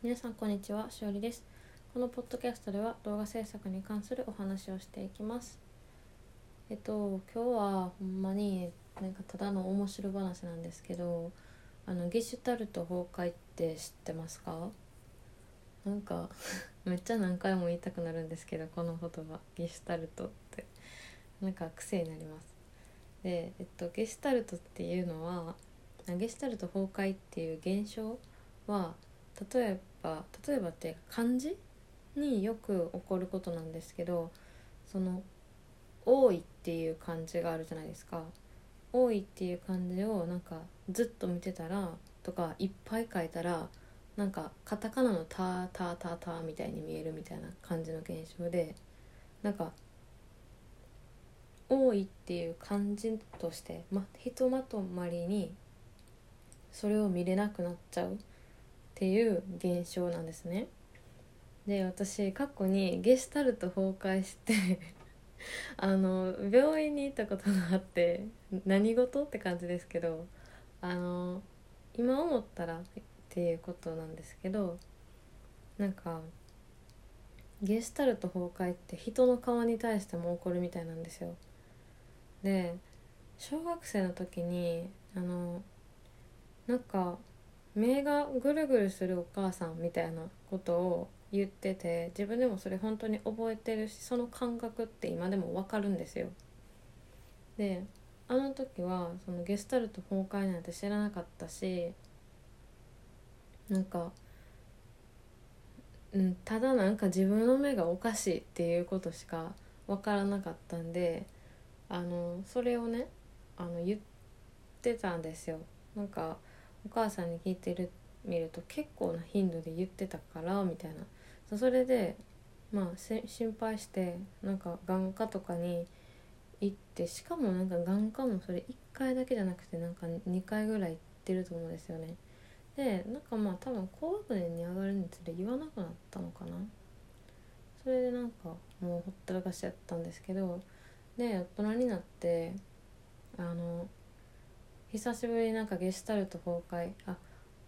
皆さんこんにちはしおりです。このポッドキャストでは動画制作に関するお話をしていきます。えっと今日はほんまになんかただの面白話なんですけどあのゲシュタルト崩壊って知ってますか？なんか めっちゃ何回も言いたくなるんですけどこの言葉。ゲシュタルトって。なんか癖になります。で、えっと、ゲシュタルトっていうのはゲシュタルト崩壊っていう現象は例えば例えばって漢字によく起こることなんですけどその「多い」っていう漢字があるじゃないですか。多いっていう漢字をなんかずっと見てたらとかいっぱい書いたらなんかカタカナの「タータータータ」みたいに見えるみたいな感じの現象でなんか「多い」っていう漢字として、ま、ひとまとまりにそれを見れなくなっちゃうっていう現象なんですね。で私過去にゲシュタルト崩壊して あの病院に行ったことがあって何事って感じですけどあの今思ったらっていうことなんですけどなんかゲシュタルト崩壊って人の顔に対しても起こるみたいなんですよ。で小学生の時にあのなんか目がぐるぐるするお母さんみたいなことを言ってて自分でもそれ本当に覚えてるしその感覚って今でも分かるんですよ。であの時はそのゲスタルト崩壊なんて知らなかったしなんか、うん、ただなんか自分の目がおかしいっていうことしか分からなかったんであのそれをねあの言ってたんですよ。なんかお母さんに聞いてる見ると結構な頻度で言ってたからみたいな。それでまあ心配してなんか眼科とかに行ってしかもなんか眼科もそれ1回だけじゃなくてなんか2回ぐらい行ってると思うんですよね。でなんかまあ多分高学年に上がるにつれ言わなくなったのかな。それでなんかもうほったらかしちゃったんですけどで大人になってあの久しぶりになんかゲシュタルト崩壊。あ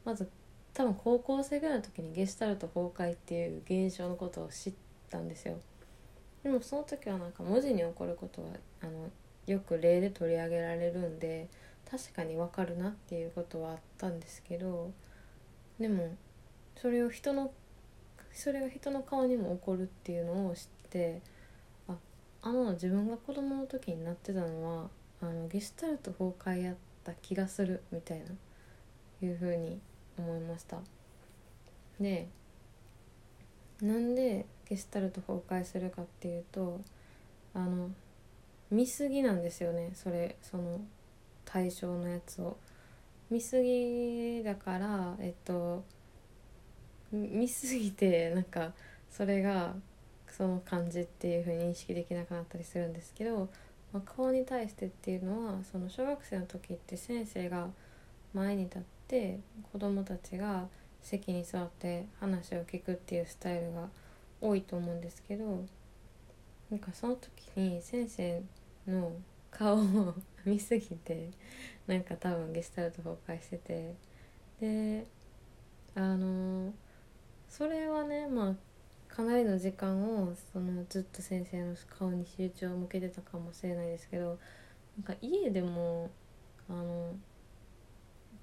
まず多分高校生ぐらいの時にゲシュタルト崩壊っていう現象のことを知ったんですよ。でもその時はなんか文字に起こることはあのよく例で取り上げられるんで確かにわかるなっていうことはあったんですけどでもそれを人のそれが人の顔にも起こるっていうのを知ってああの自分が子供の時になってたのはあのゲシュタルト崩壊やった気がするみたいないうふうに思いました。でなんでゲスタルト崩壊するかっていうとあの見過ぎなんですよねそれその対象のやつを。見過ぎだからえっと見過ぎてなんかそれがその感じっていう風に認識できなくなったりするんですけど、まあ、顔に対してっていうのはその小学生の時って先生が前に立って子どもたちが席に座って話を聞くっていうスタイルが多いと思うんですけどなんかその時に先生の顔を見すぎてなんか多分ゲスタルト崩壊してて。であのかなりの時間をそのずっと先生の顔に集中を向けてたかもしれないですけどなんか家でもあの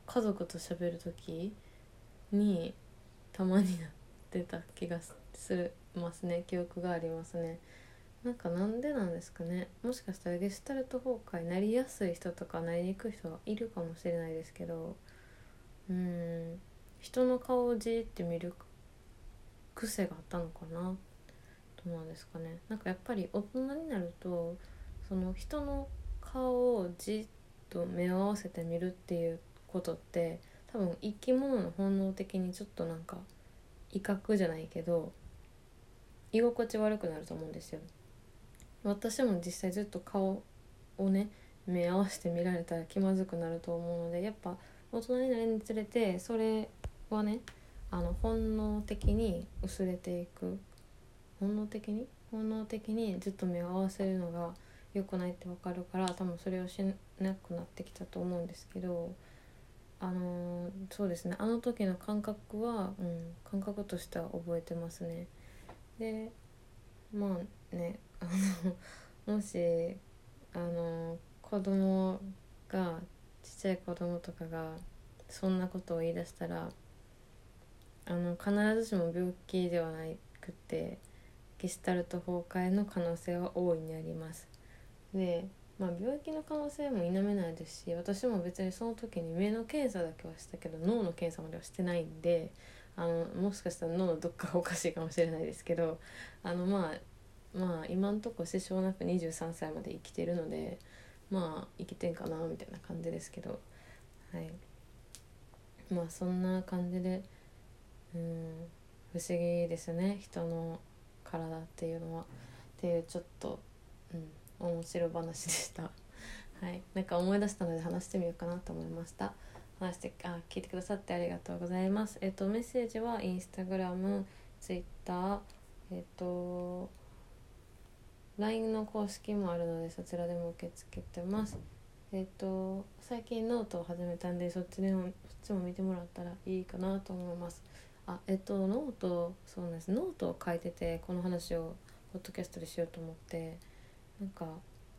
家族と喋る時にたまになってた気がするますね。記憶がありますね。なんかなんでなんですかね。もしかしたらゲスタルト崩壊なりやすい人とかなりにくい人がいるかもしれないですけどうん。人の顔をじーって見る癖があったのかな？どうなんですかね。なんかやっぱり大人になるとその人の顔をじっと目を合わせて見るっていうことって多分生き物の本能的にちょっとなんか威嚇じゃないけど居心地悪くなると思うんですよ。私も実際ずっと顔をね目合わせて見られたら気まずくなると思うのでやっぱ大人になるにつれてそれはねあの本能的に薄れていく。本能的に？本能的にずっと目を合わせるのが良くないって分かるから多分それをしなくなってきたと思うんですけどあのそうですね。あの時の感覚は、うん、感覚としては覚えてますね。でまあねあのもしあの子供がちっちゃい子供とかがそんなことを言い出したらあの必ずしも病気ではなくてゲスタルト崩壊の可能性は大いにあります。で、まあ、病気の可能性も否めないですし私も別にその時に目の検査だけはしたけど脳の検査まではしてないんであのもしかしたら脳のどっかがおかしいかもしれないですけどあのまあまあ今んとこ支障なく23歳まで生きてるのでまあ生きてんかなみたいな感じですけどはい。まあそんな感じで不思議ですね。人の体っていうのは。っていうちょっと、うん、面白話でした。はい。なんか思い出したので話してみようかなと思いました。話してあ聞いてくださってありがとうございます。えっとメッセージはインスタグラムツイッターえっと LINE の公式もあるのでそちらでも受け付けてます。えっと最近ノートを始めたんでそっちでもそっちも見てもらったらいいかなと思います。あえっとノートそうなんですノートを書いててこの話をポッドキャストでしようと思ってなんか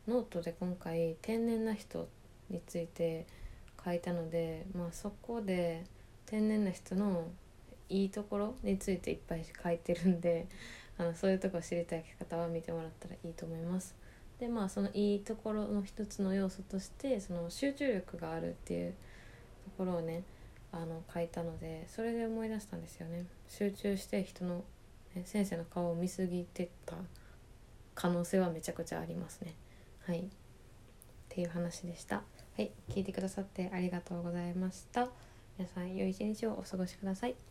ノートで今回天然な人について書いたのでまあそこで天然な人のいいところについていっぱい書いてるんであのそういうとこ知りたい方は見てもらったらいいと思います。でまあそのいいところの一つの要素としてその集中力があるっていうところをねあの書いたのでそれで思い出したんですよね。集中して人の、ね、先生の顔を見すぎてた可能性はめちゃくちゃありますね。はい。っていう話でした。はい。聞いてくださってありがとうございました。皆さん良い一日をお過ごしください。